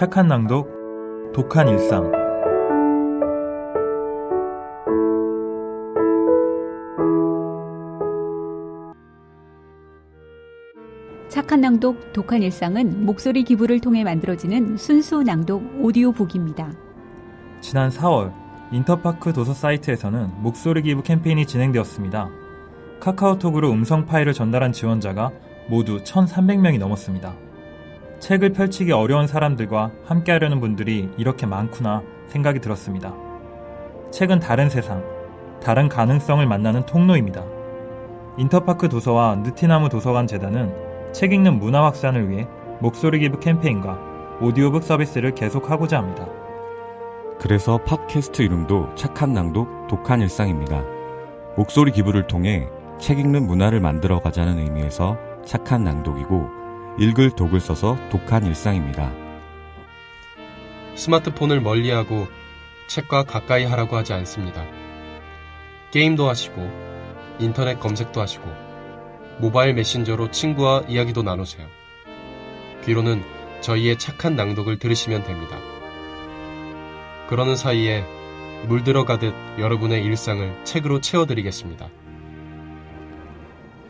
착한 낭독, 독한 일상. 착한 낭독, 독한 일상은 목소리 기부를 통해 만들어지는 순수 낭독 오디오북입니다. 지난 4월 인터파크 도서 사이트에서는 목소리 기부 캠페인이 진행되었습니다. 카카오톡으로 음성 파일을 전달한 지원자가 모두 1,300명이 넘었습니다. 책을 펼치기 어려운 사람들과 함께 하려는 분들이 이렇게 많구나 생각이 들었습니다. 책은 다른 세상, 다른 가능성을 만나는 통로입니다. 인터파크 도서와 느티나무 도서관 재단은 책 읽는 문화 확산을 위해 목소리 기부 캠페인과 오디오북 서비스를 계속하고자 합니다. 그래서 팟캐스트 이름도 착한 낭독, 독한 일상입니다. 목소리 기부를 통해 책 읽는 문화를 만들어 가자는 의미에서 착한 낭독이고 읽을 독을 써서 독한 일상입니다. 스마트폰을 멀리하고 책과 가까이 하라고 하지 않습니다. 게임도 하시고 인터넷 검색도 하시고 모바일 메신저로 친구와 이야기도 나누세요. 귀로는 저희의 착한 낭독을 들으시면 됩니다. 그러는 사이에 물들어 가듯 여러분의 일상을 책으로 채워드리겠습니다.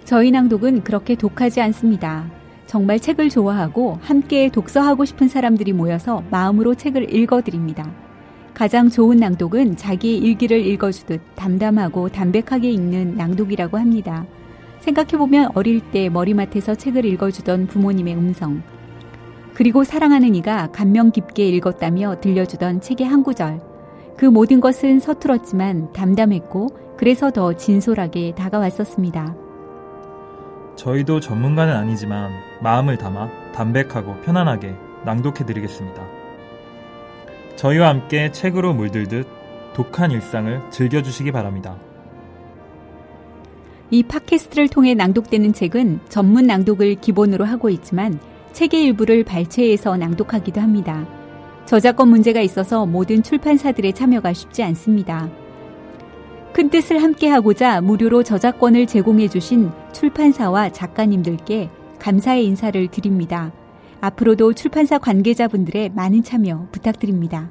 저희 낭독은 그렇게 독하지 않습니다. 정말 책을 좋아하고 함께 독서하고 싶은 사람들이 모여서 마음으로 책을 읽어드립니다. 가장 좋은 낭독은 자기 일기를 읽어주듯 담담하고 담백하게 읽는 낭독이라고 합니다. 생각해보면 어릴 때 머리맡에서 책을 읽어주던 부모님의 음성, 그리고 사랑하는 이가 감명 깊게 읽었다며 들려주던 책의 한 구절, 그 모든 것은 서툴었지만 담담했고 그래서 더 진솔하게 다가왔었습니다. 저희도 전문가는 아니지만 마음을 담아 담백하고 편안하게 낭독해 드리겠습니다. 저희와 함께 책으로 물들듯 독한 일상을 즐겨주시기 바랍니다. 이 팟캐스트를 통해 낭독되는 책은 전문 낭독을 기본으로 하고 있지만 책의 일부를 발췌해서 낭독하기도 합니다. 저작권 문제가 있어서 모든 출판사들의 참여가 쉽지 않습니다. 큰 뜻을 함께하고자 무료로 저작권을 제공해주신 출판사와 작가님들께 감사의 인사를 드립니다. 앞으로도 출판사 관계자분들의 많은 참여 부탁드립니다.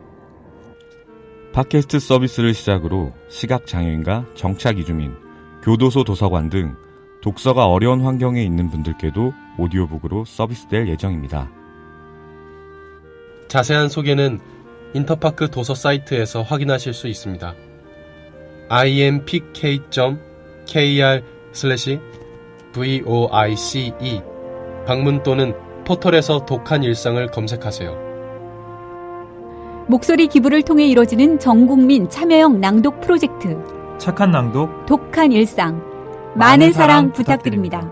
팟캐스트 서비스를 시작으로 시각장애인과 정착이주민, 교도소 도서관 등 독서가 어려운 환경에 있는 분들께도 오디오북으로 서비스될 예정입니다. 자세한 소개는 인터파크 도서 사이트에서 확인하실 수 있습니다. impk.kr voice 방문 또는 포털에서 독한 일상을 검색하세요. 목소리 기부를 통해 이뤄지는 전국민 참여형 낭독 프로젝트 착한 낭독, 독한 일상 많은 사랑 부탁드립니다.